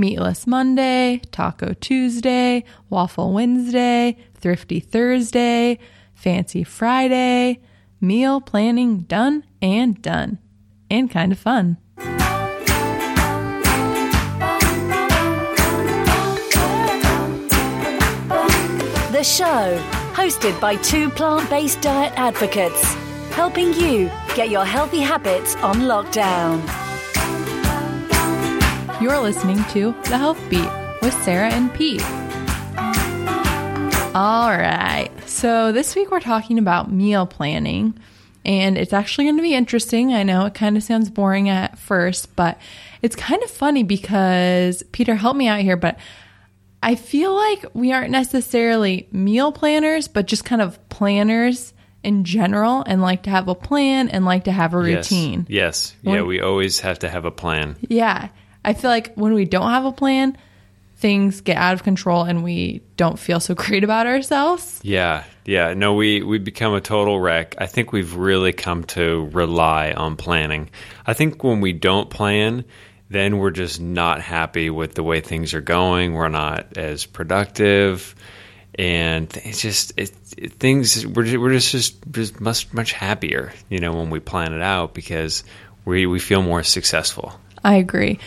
Meatless Monday, Taco Tuesday, Waffle Wednesday, Thrifty Thursday, Fancy Friday, meal planning done and done, and kind of fun. The show, hosted by two plant based diet advocates, helping you get your healthy habits on lockdown. You're listening to The Health Beat with Sarah and Pete. All right. So this week we're talking about meal planning, and it's actually going to be interesting. I know it kind of sounds boring at first, but it's kind of funny because Peter, help me out here, but I feel like we aren't necessarily meal planners, but just kind of planners in general and like to have a plan and like to have a routine. Yes. yes. Yeah, we always have to have a plan. Yeah. I feel like when we don't have a plan, things get out of control and we don't feel so great about ourselves. Yeah. Yeah. No, we we become a total wreck. I think we've really come to rely on planning. I think when we don't plan, then we're just not happy with the way things are going. We're not as productive and it's just it, it, things we're, we're just, just just much much happier you know when we plan it out because we we feel more successful i agree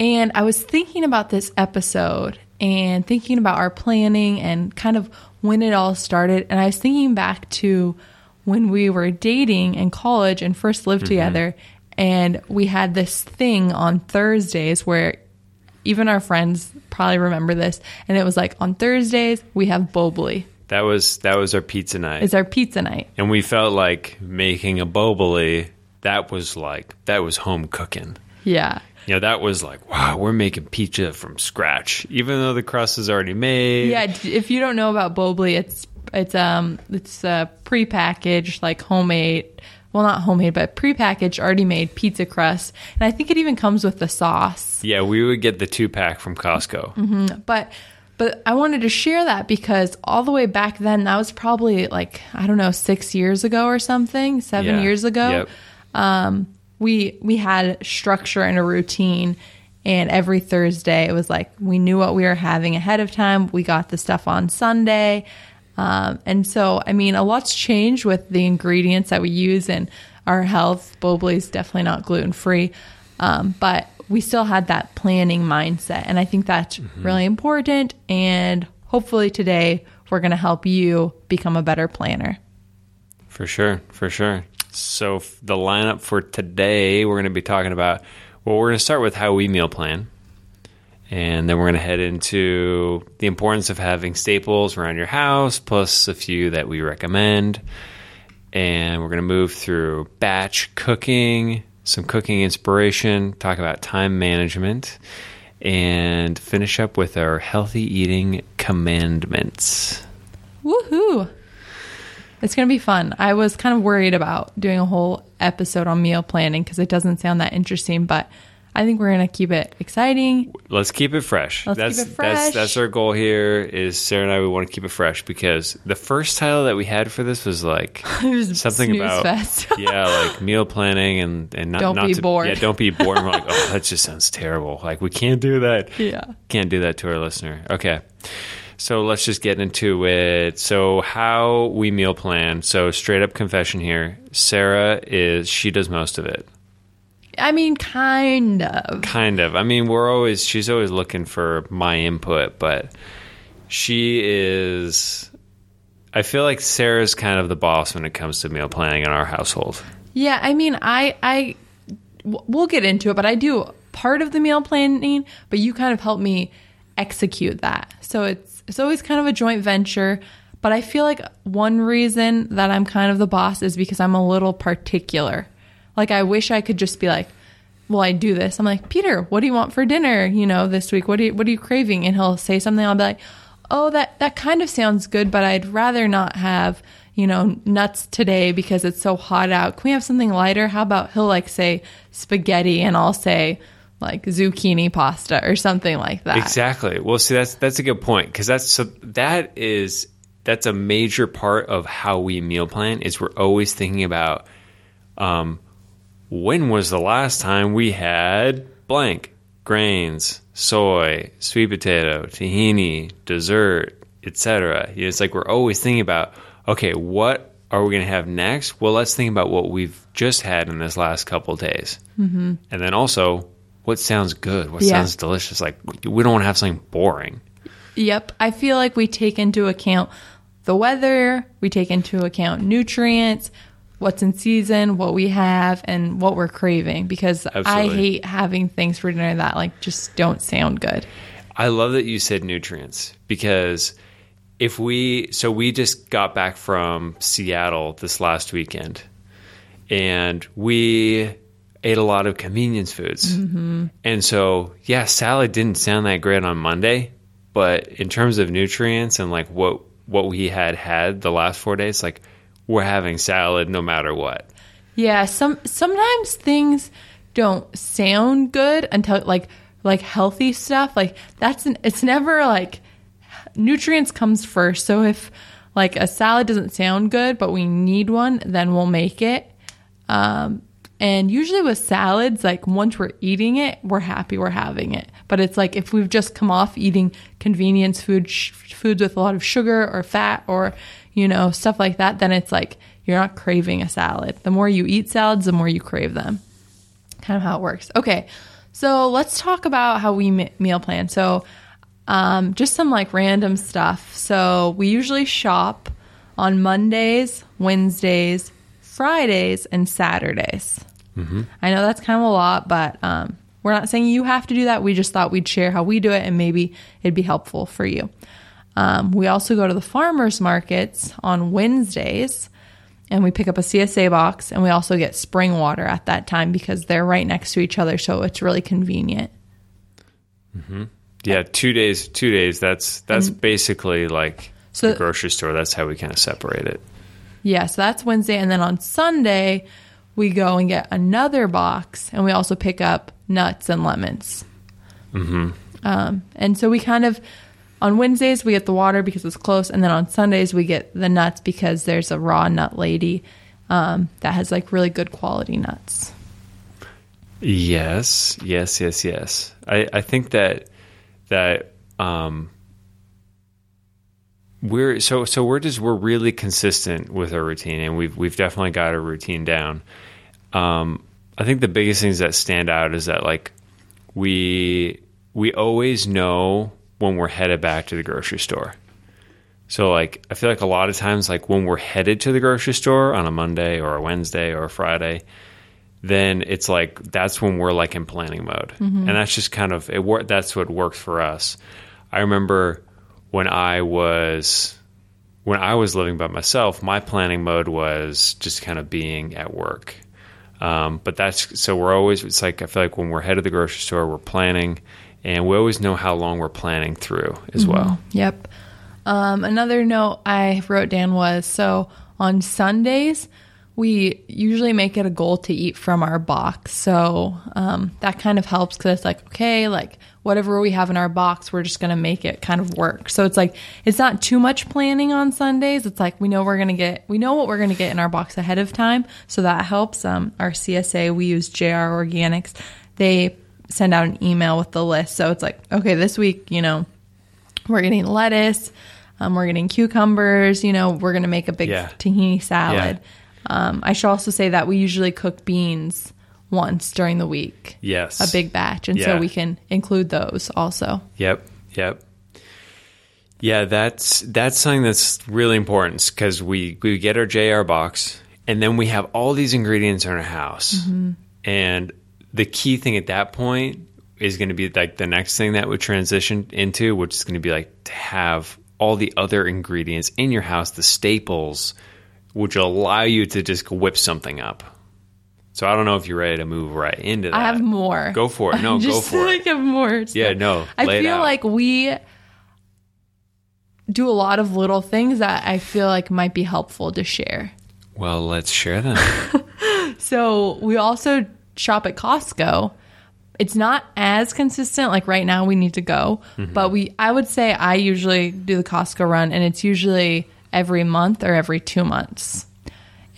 and I was thinking about this episode and thinking about our planning and kind of when it all started. And I was thinking back to when we were dating in college and first lived mm-hmm. together. And we had this thing on Thursdays where even our friends probably remember this. And it was like on Thursdays, we have Boboli. That was that was our pizza night. It's our pizza night. And we felt like making a Boboli, that was like that was home cooking. Yeah you know, that was like, wow, we're making pizza from scratch, even though the crust is already made. Yeah, if you don't know about Boboli, it's it's um it's a prepackaged like homemade, well not homemade, but prepackaged, already made pizza crust, and I think it even comes with the sauce. Yeah, we would get the two pack from Costco. Mm-hmm. But but I wanted to share that because all the way back then, that was probably like I don't know six years ago or something, seven yeah. years ago. Yep. Um, we we had structure and a routine and every Thursday it was like we knew what we were having ahead of time. We got the stuff on Sunday. Um, and so, I mean, a lot's changed with the ingredients that we use and our health. Boboli is definitely not gluten free, um, but we still had that planning mindset. And I think that's mm-hmm. really important. And hopefully today we're going to help you become a better planner. For sure. For sure. So, the lineup for today, we're going to be talking about, well, we're going to start with how we meal plan. And then we're going to head into the importance of having staples around your house, plus a few that we recommend. And we're going to move through batch cooking, some cooking inspiration, talk about time management, and finish up with our healthy eating commandments. Woohoo! It's going to be fun. I was kind of worried about doing a whole episode on meal planning because it doesn't sound that interesting, but I think we're going to keep it exciting. Let's keep it fresh. Let's that's, keep it fresh. That's, that's our goal here is Sarah and I, we want to keep it fresh because the first title that we had for this was like was something about, yeah, like meal planning and, and not, don't not be to, bored. Yeah, don't be bored. we're like, oh, that just sounds terrible. Like we can't do that. Yeah. Can't do that to our listener. Okay. So let's just get into it. So how we meal plan. So straight up confession here. Sarah is she does most of it. I mean, kind of. Kind of. I mean, we're always she's always looking for my input, but she is I feel like Sarah's kind of the boss when it comes to meal planning in our household. Yeah, I mean, I I we'll get into it, but I do part of the meal planning, but you kind of help me execute that. So it's it's always kind of a joint venture. But I feel like one reason that I'm kind of the boss is because I'm a little particular. Like, I wish I could just be like, well, I do this. I'm like, Peter, what do you want for dinner? You know, this week, what do you, what are you craving? And he'll say something. I'll be like, oh, that, that kind of sounds good, but I'd rather not have, you know, nuts today because it's so hot out. Can we have something lighter? How about he'll like say spaghetti and I'll say, like zucchini pasta or something like that. Exactly. Well, see, that's that's a good point because that's so that is that's a major part of how we meal plan is we're always thinking about um, when was the last time we had blank grains, soy, sweet potato, tahini, dessert, etc. You know, it's like we're always thinking about, okay, what are we going to have next? Well, let's think about what we've just had in this last couple days, mm-hmm. and then also what sounds good, what Yeah. sounds delicious. Like we don't want to have something boring. Yep. I feel like we take into account the weather, we take into account nutrients, what's in season, what we have, and what we're craving because I hate having things for dinner that like just don't sound good. I love that you said nutrients because if we so we just got back from Seattle this last weekend and we ate a lot of convenience foods. And so, yeah, salad didn't sound that great on Monday, but in terms of nutrients and like what what we had had the last 4 days, like we're having salad no matter what. Yeah, some sometimes things don't sound good until like like healthy stuff like that's an, it's never like nutrients comes first. So if like a salad doesn't sound good but we need one, then we'll make it. Um and usually with salads like once we're eating it, we're happy we're having it. But it's like if we've just come off eating convenience food sh- foods with a lot of sugar or fat or you know stuff like that, then it's like you're not craving a salad. The more you eat salads, the more you crave them. Kind of how it works. Okay, so let's talk about how we me- meal plan. So, um, just some like random stuff. So we usually shop on Mondays, Wednesdays, Fridays, and Saturdays. I know that's kind of a lot, but um, we're not saying you have to do that. We just thought we'd share how we do it, and maybe it'd be helpful for you. Um, we also go to the farmers markets on Wednesdays and we pick up a CSA box and we also get spring water at that time because they're right next to each other. So it's really convenient. Yeah, 2 days, 2 days. That's that's basically like So- the grocery store. That's how we kind of separate it. Yeah, so that's Wednesday. And then on Sunday, we go and get another box and we also pick up nuts and lemons. Mm-hmm. Um, and so we kind of, on Wednesdays, we get the water because it's close. And then on Sundays, we get the nuts because there's a raw nut lady um, that has like really good quality nuts. Yes, yes, yes, yes. I, I think that that um, we're so so we're just we're really consistent with our routine, and we've we've definitely got our routine down. Um, I think the biggest things that stand out is that like we we always know when we're headed back to the grocery store. So like I feel like a lot of times like when we're headed to the grocery store on a Monday or a Wednesday or a Friday, then it's like that's when we're like in planning mode, and that's just kind of it. wor- That's what worked for us. I remember when I was when I was living by myself, my planning mode was just kind of being at work. Um, but that's so we're always it's like I feel like when we're head of the grocery store, we're planning, and we always know how long we're planning through as well. Yep. Um, another note I wrote down was so on Sundays, we usually make it a goal to eat from our box. So um, that kind of helps because it's like, okay, like whatever we have in our box, we're just going to make it kind of work. So it's like, it's not too much planning on Sundays. It's like, we know we're going to get, we know what we're going to get in our box ahead of time. So that helps. Um, our CSA, we use JR Organics. They send out an email with the list. So it's like, okay, this week, you know, we're getting lettuce, um, we're getting cucumbers, you know, we're going to make a big Yeah. tahini salad. Um, I should also say that we usually cook beans once during the week, Yes, a big batch. And Yeah. so we can include those also. Yep, yep. Yeah, that's that's something that's really important because we we get our JR box and then we have all these ingredients in our house, mm-hmm. and the key thing at that point is going to be like the next thing that we transition into, which is going to be like to have all the other ingredients in your house, the staples, which allow you to just whip something up. So I don't know if you're ready to move right into that. I have more. Go for it. No, I go just for like it. have more. Yeah, no. I feel like we do a lot of little things that I feel like might be helpful to share. Well, let's share them. So we also shop at Costco. It's not as consistent. Like right now, we need to go, mm-hmm. but we. I would say I usually do the Costco run, and it's usually every month or every two months.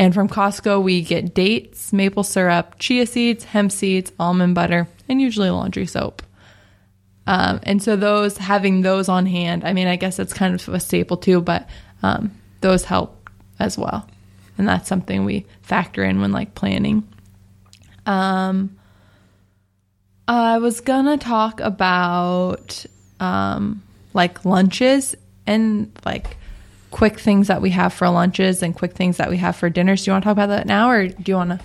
And from Costco, we get dates, maple syrup, chia seeds, hemp seeds, almond butter, and usually laundry soap. Um, and so those having those on hand, I mean, I guess it's kind of a staple too, but um, those help as well, and that's something we factor in when like planning. Um, I was gonna talk about um, like lunches and like quick things that we have for lunches and quick things that we have for dinners. Do you want to talk about that now, or do you want to?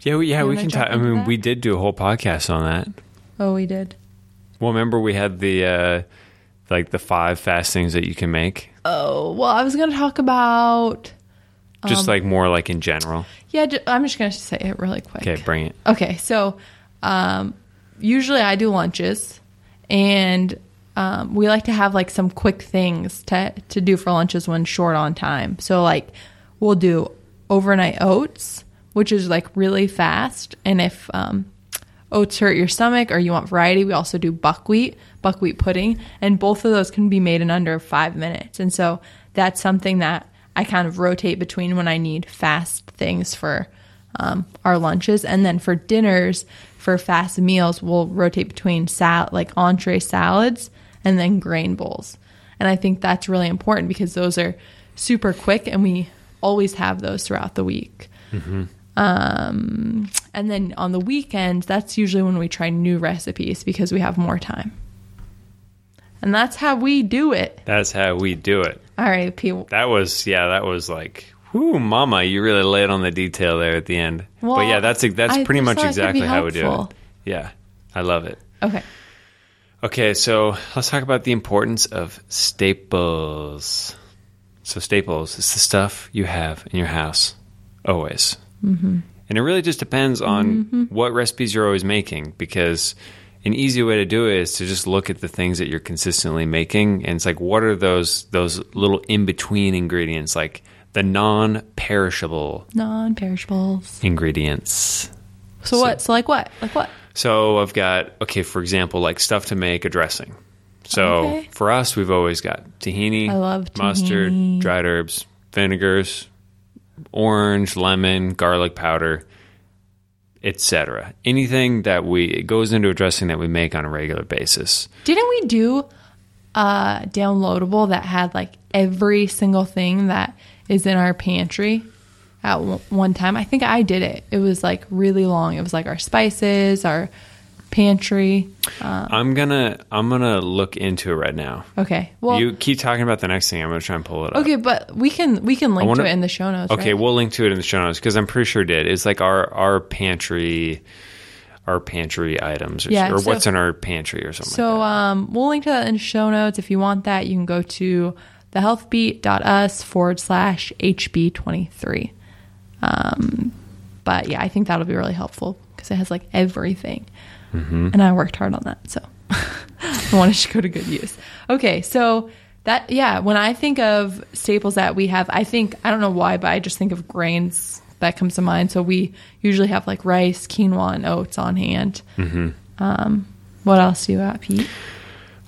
Yeah, we, yeah, we can talk. I mean, that? we did do a whole podcast on that. Oh, we did. Well, remember we had the uh, like the five fast things that you can make, Oh, well, I was gonna talk about. just Um, like more like in general. Yeah, I'm just gonna say it really quick. Okay, bring it. Okay, so um, usually I do lunches, and um, we like to have like some quick things to to do for lunches when short on time. So like we'll do overnight oats, which is like really fast, and if um, oats hurt your stomach or you want variety, we also do buckwheat, buckwheat pudding, and both of those can be made in under five minutes. And so that's something that I kind of rotate between when I need fast things for um, our lunches, and then for dinners, for fast meals, we'll rotate between sal- like entree salads and then grain bowls. And I think that's really important because those are super quick, and we always have those throughout the week. Um, and then on the weekends, that's usually when we try new recipes because we have more time. And that's how we do it. That's how we do it. All right, people. That was yeah, that was like, whoo, mama, you really laid on the detail there at the end. Well, but yeah, that's that's I pretty much thought it could be exactly how we do it. Yeah, I love it. Okay. Okay, so let's talk about the importance of staples. So staples is the stuff you have in your house always, mm-hmm. and it really just depends on Mm-hmm. what recipes you're always making. Because an easy way to do it is to just look at the things that you're consistently making, and it's like, what are those those little in between ingredients, like the non-perishable Non perishables. ingredients. So, what? So, like what? Like what? So I've got okay, for example, like stuff to make a dressing. So Okay. for us, we've always got tahini, I love mustard, dried herbs, vinegars, orange, lemon, garlic powder, etc. Anything that we it goes into a dressing that we make on a regular basis. Didn't we do a downloadable that had like every single thing that is in our pantry at one- time? I think I did it. It was like really long. It was like our spices, our pantry. I'm gonna I'm gonna look into it right now. Okay. Well, you keep talking about the next thing. I'm gonna try and pull it up. okay, but we can we can link wonder- to it in the show notes. Okay, right? we'll link to it in the show notes because I'm pretty sure it did. It's like our our pantry, our pantry items, or, Yeah, or so- what's in our pantry or something. So like um, we'll link to that in show notes. If you want that, you can go to thehealthbeat.us forward slash HB23. Um, but yeah, I think that'll be really helpful because it has like everything. And I worked hard on that. So I want it to go to good use. Okay. So that, yeah, when I think of staples that we have, I think, I don't know why, but I just think of grains that comes to mind. So we usually have like rice, quinoa, and oats on hand. Um, what else do you got, Pete?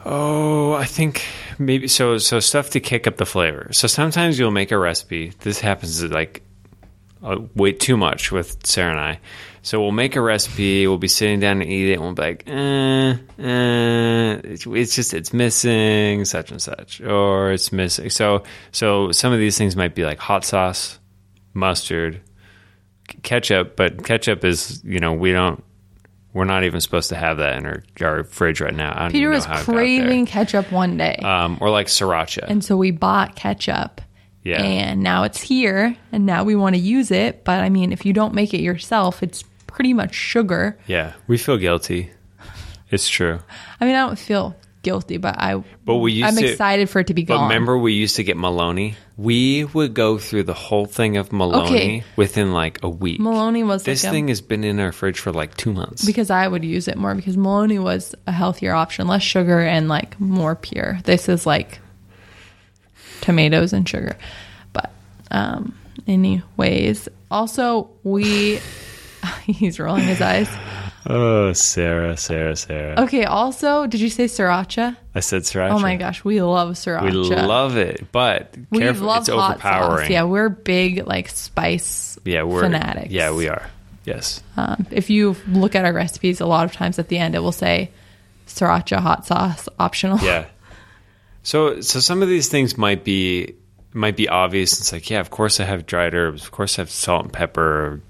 Oh, I think maybe so. So stuff to kick up the flavor. So sometimes you'll make a recipe. This happens like uh, way too much with Sarah and I. So we'll make a recipe. We'll be sitting down and eat it, and we'll be like, eh, eh, it's, it's just it's missing such and such, or it's missing. So so some of these things might be like hot sauce, mustard, ketchup, but ketchup is you know we don't we're not even supposed to have that in our, our fridge right now. I don't Peter was how it got there. craving ketchup one day. um, or like sriracha. and so we bought ketchup. Yeah. And now it's here and now we want to use it. But I mean, if you don't make it yourself, it's pretty much sugar. yeah, we feel guilty. It's true. I mean, I don't feel guilty, but I But we used I'm to- excited for it to be But gone. remember, we used to get Maloney. We would go through the whole thing of Maloney Okay. within like a week. Maloney was This like a- thing has been in our fridge for like two months. because I would use it more because Maloney was a healthier option, less sugar and like more pure. This is like tomatoes and sugar. But um anyways, also we he's rolling his eyes. oh, Sarah, Sarah, Sarah. Okay, also, did you say sriracha? I said sriracha. Oh my gosh, we love sriracha. We love it, but We careful, love it's hot overpowering. sauce. Yeah, we're big like spice yeah, we're fanatics. Yeah, we are. Yes. Um, if you look at our recipes, a lot of times at the end it will say sriracha hot sauce optional. Yeah. So so some of these things might be might be obvious. It's like, yeah, of course I have dried herbs, of course I have salt and pepper,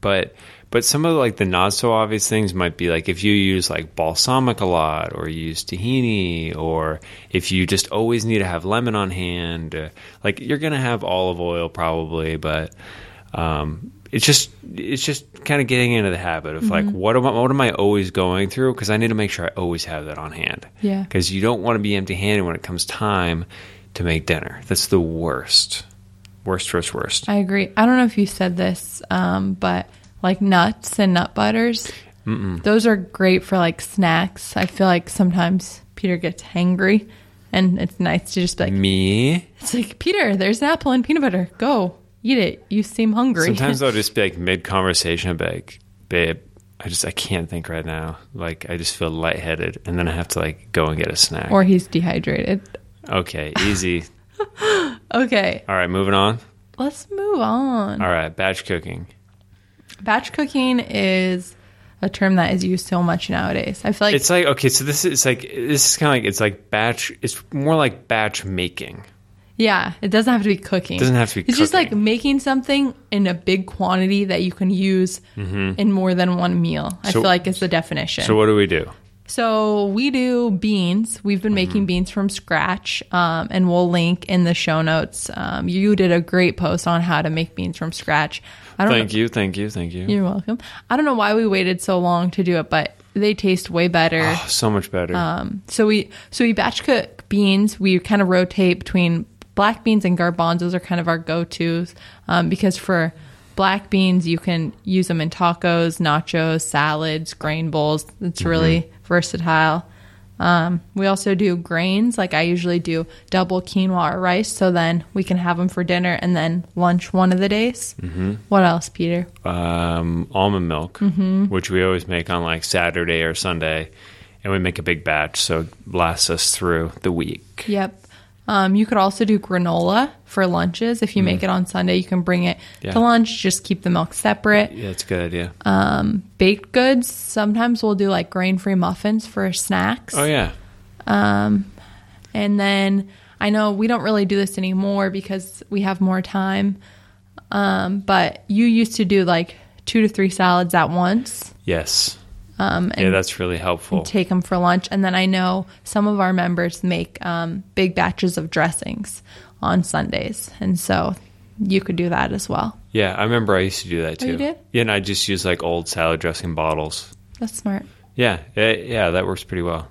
but but some of like the not so obvious things might be like if you use like balsamic a lot, or you use tahini, or if you just always need to have lemon on hand, like you're gonna have olive oil probably, but um, it's just it's just kind of getting into the habit of like what am I, what am I always going through because I need to make sure I always have that on hand. Yeah. Because you don't want to be empty handed when it comes time to make dinner. That's the worst. Worst, worst, worst. I agree. I don't know if you said this, um, but like nuts and nut butters, those are great for like snacks. I feel like sometimes Peter gets hangry, and it's nice to just be like, Me. it's like Peter, there's an apple and peanut butter. Go eat it. You seem hungry. Sometimes I'll just be like mid conversation, be like, babe, I just I can't think right now. Like I just feel lightheaded, and then I have to like go and get a snack. or he's dehydrated. okay, easy. Okay, All right, moving on. let's move on. All right, batch cooking. Batch cooking is a term that is used so much nowadays. I feel like It's like okay, so this is like this is kind of like it's like batch. It's more like batch making. Yeah, it doesn't have to be cooking. Doesn't have to be It's just like making something in a big quantity that you can use in more than one meal. I Mm-hmm. So- feel like is the definition. So what do we do? So we do beans. We've been Mm-hmm. making beans from scratch, um, and we'll link in the show notes. Um, you did a great post on how to make beans from scratch. I don't Thank know, you, thank you, thank you. You're welcome. I don't know why we waited so long to do it, but they taste way better. Oh, so much better. Um, so we so we batch cook beans. We kind of rotate between black beans and garbanzos are kind of our go tos um, because for black beans you can use them in tacos, nachos, salads, grain bowls. It's really versatile. Um, we also do grains. Like I usually do double quinoa or rice, so then we can have them for dinner and then lunch one of the days. Mm-hmm. What else, Peter? um, almond milk, Mm-hmm. which we always make on like Saturday or Sunday, and we make a big batch, so it lasts us through the week. Yep. Um, you could also do granola for lunches. If you make it on Sunday, you can bring it Yeah. to lunch. Just keep the milk separate. Yeah, it's a good idea. Baked goods. Sometimes we'll do like grain free muffins for snacks. oh yeah, And then I know we don't really do this anymore because we have more time. Um, but you used to do like two to three salads at once. yes, Um, and yeah, that's really helpful. take them for lunch. And then I know some of our members make um, big batches of dressings on Sundays. And so you could do that as well. yeah, I remember I used to do that Oh, too. you did? Yeah, and I just use like old salad dressing bottles. That's smart. Yeah, yeah, yeah, that works pretty well.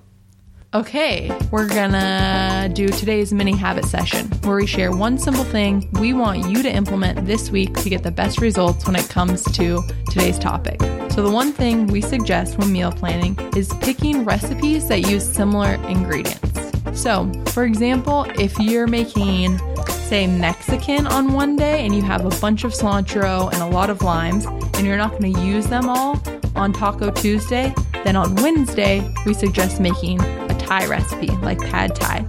Okay, we're gonna do today's mini habit session where we share one simple thing we want you to implement this week to get the best results when it comes to today's topic. So, the one thing we suggest when meal planning is picking recipes that use similar ingredients. So, for example, if you're making, say, Mexican on one day and you have a bunch of cilantro and a lot of limes, and you're not to use them all on Taco Tuesday, then on Wednesday, we suggest making Thai recipe like pad Thai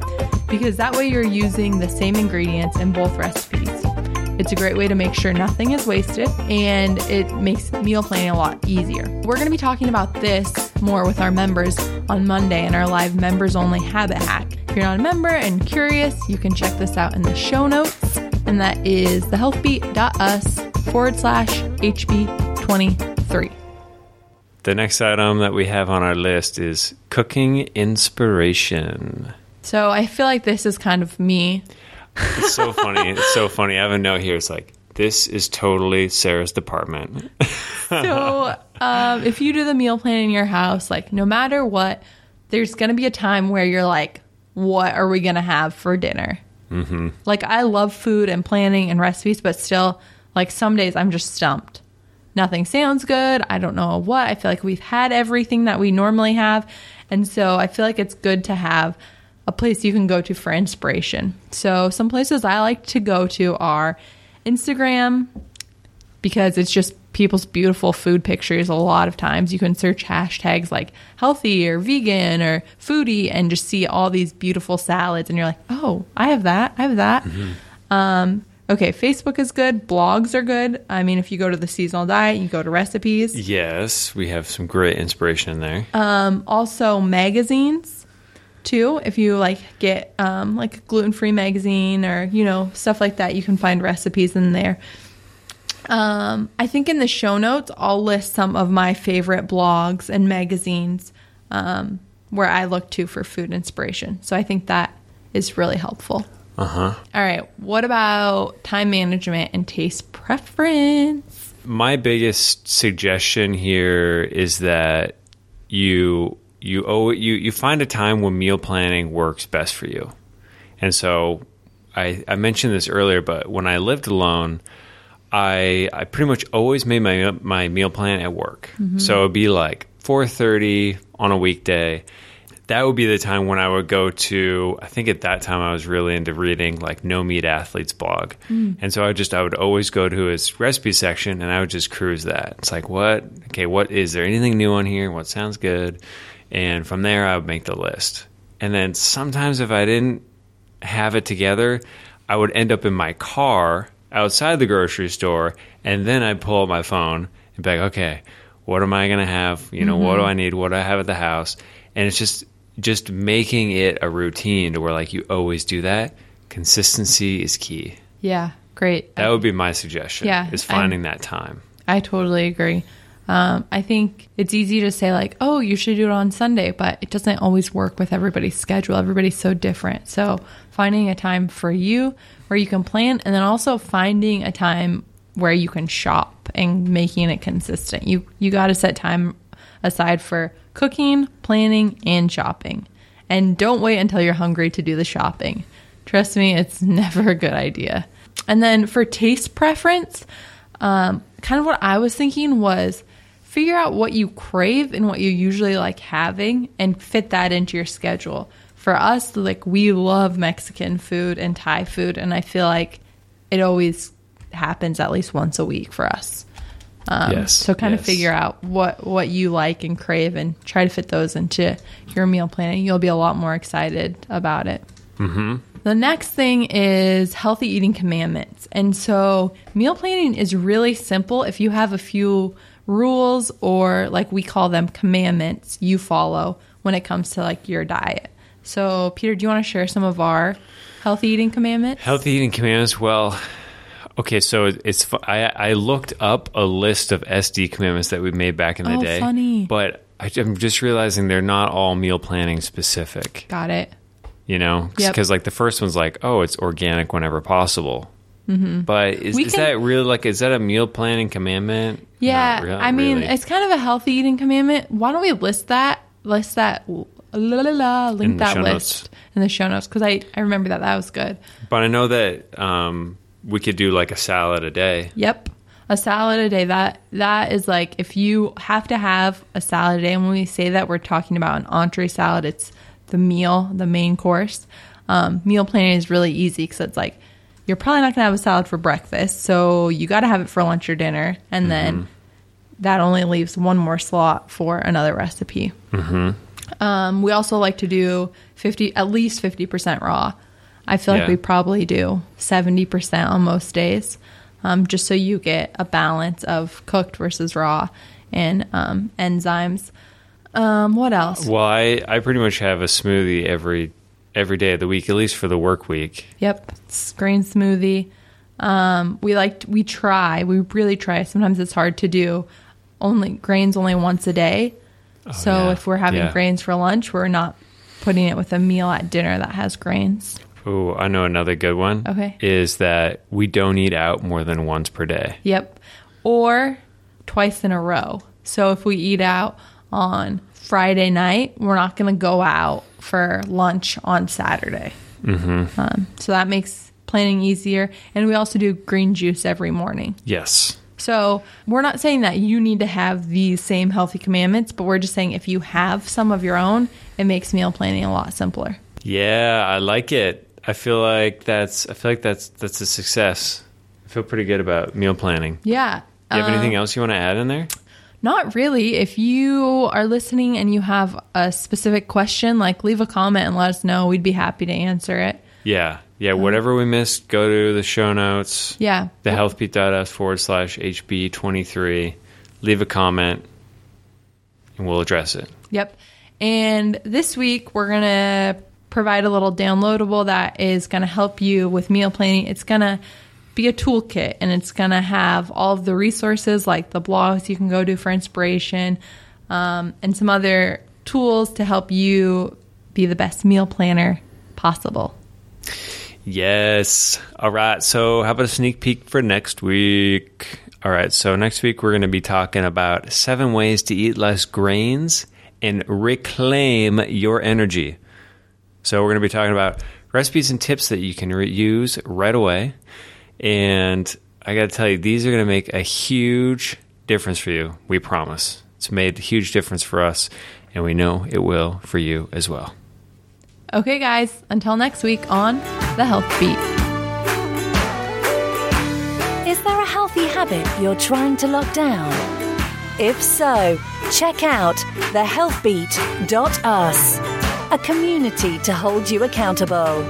because that way you're using the same ingredients in both recipes. It's a great way to make sure nothing is wasted and it makes meal planning a lot easier. We're going to be talking about this more with our members on Monday in our live members only habit hack. If you're not a member and curious, you can check this out in the show notes, and that is thehealthbeat.us forward slash HB23. The next item that we have on our list is cooking inspiration. So I feel like this is kind of me. It's so funny. It's so funny. I have a note here. It's like this is totally Sarah's department. So um, if you do the meal plan in your house, like no matter what, there's going to be a time where you're like, what are we going to have for dinner? Mm-hmm. Like I love food and planning and recipes, but still, like some days I'm just stumped. Nothing sounds good. I don't know what. I feel like we've had everything that we normally have. And so I feel like it's good to have a place you can go to for inspiration. So some places I like to go to are Instagram, because it's just people's beautiful food pictures a lot of times you can search hashtags like healthy or vegan or foodie and just see all these beautiful salads and you're like oh i have that i have that um, okay, Facebook is good, blogs are good. I mean, if you go to the seasonal diet, you go to recipes. Yes, we have some great inspiration in there. Um, also magazines too. If you like get um, like a gluten free magazine or you know stuff like that, you can find recipes in there. Um, I think in the show notes, I'll list some of my favorite blogs and magazines um, where I look to for food inspiration. So I think that is really helpful. Uh huh. All right. What about time management and taste preference? My biggest suggestion here is that you you owe you you find a time when meal planning works best for you. And so I I mentioned this earlier, but when I lived alone, I I pretty much always made my my meal plan at work. So it'd be like 4:30 on a weekday. That would be the time when I would go to. I think at that time I was really into reading like No Meat Athletes blog, mm. and so I just I would always go to his recipe section and I would just cruise that. It's like what okay, what is there anything new on here? What sounds good? And from there I would make the list. And then sometimes if I didn't have it together, I would end up in my car outside the grocery store, and then I'd pull up my phone and be like, okay, what am I going to have? You know, what do mm-hmm. I need? What do I have at the house? And it's just just making it a routine to where like you always do that. Consistency is key. Yeah, great. That would be my suggestion. Yeah, is finding that time. I totally agree. Um, I think it's easy to say like, "Oh, you should do it on Sunday," but it doesn't always work with everybody's schedule. Everybody's so different. So finding a time for you where you can plan, and then also finding a time where you can shop and making it consistent. You you got to set time aside for cooking, planning, and shopping, and don't wait until you're hungry to do the shopping. Trust me, it's never a good idea. And then for taste preference, um, kind of what I was thinking was figure out what you crave and what you usually like having and fit that into your schedule. For us, like we love Mexican food and Thai food, and I feel like it always happens at least once a week for us. Um, Yes, So kind of figure out what what you like and crave, and try to fit those into your meal planning. You'll be a lot more excited about it. The next thing is healthy eating commandments. And so meal planning is really simple if you have a few rules or like we call them commandments you follow when it comes to like your diet. So Peter, do you want to share some of our healthy eating commandments? Healthy eating commandments. Well, okay, so it's I I looked up a list of SD commandments that we made back in the Oh, day. funny. But I, I'm just realizing they're not all meal planning specific. Got it. You know, Yep. because like the first one's like, oh, it's organic whenever possible. Mm-hmm. But is, is can- that really like is that a meal planning commandment? Yeah, rea- I mean, really. it's kind of a healthy eating commandment. Why don't we list that? List that. La, la, la, link that list notes. in the show notes because I, I remember that that was good. But I know that um, we could do like a salad a day. Yep. A salad a day. That that is like if you have to have a salad a day. And when we say that, we're talking about an entree salad. It's the meal, the main course. Um, meal planning is really easy because it's like you're probably not gonna have a salad for breakfast, so you got to have it for lunch or dinner, and then that only leaves one more slot for another recipe. Um, we also like to do fifty, at least fifty percent raw. I feel like we probably do seventy percent on most days, um, just so you get a balance of cooked versus raw and um, enzymes. Um, what else? Well, I, I pretty much have a smoothie every every day of the week, at least for the work week. Yep, it's green smoothie. Um, we like we try. We really try. Sometimes it's hard to do. Only grains only once a day. so Oh, yeah. if we're having Yeah. grains for lunch, we're not putting it with a meal at dinner that has grains. Oh, I know another good one. Okay. Is that we don't eat out more than once per day. Yep. Or twice in a row. So if we eat out on Friday night, we're not going to go out for lunch on Saturday. Mm-hmm. Um, so that makes planning easier. And we also do green juice every morning. Yes. So we're not saying that you need to have these same healthy commandments, but we're just saying if you have some of your own, it makes meal planning a lot simpler. Yeah, I like it. I feel like that's I feel like that's that's a success. I feel pretty good about meal planning. Yeah. Do you have Um, anything else you want to add in there? Not really. If you are listening and you have a specific question, like leave a comment and let us know. We'd be happy to answer it. Yeah. Yeah. Whatever we missed, go to the show notes. Yeah. Thehealthbeat.us forward slash HB23. Leave a comment and we'll address it. Yep. And this week we're going to provide a little downloadable that is going to help you with meal planning. It's going to be a toolkit and it's going to have all of the resources like the blogs you can go to for inspiration um, and some other tools to help you be the best meal planner possible. Yes. All right. So, how about a sneak peek for next week? All right. So, next week we're going to be talking about seven ways to eat less grains and reclaim your energy. So, we're going to be talking about recipes and tips that you can re- use right away. And I got to tell you, these are going to make a huge difference for you. We promise. It's made a huge difference for us, and we know it will for you as well. Okay, guys, until next week on The Health Beat. Is there a healthy habit you're trying to lock down? If so, check out thehealthbeat.us, a community to hold you accountable.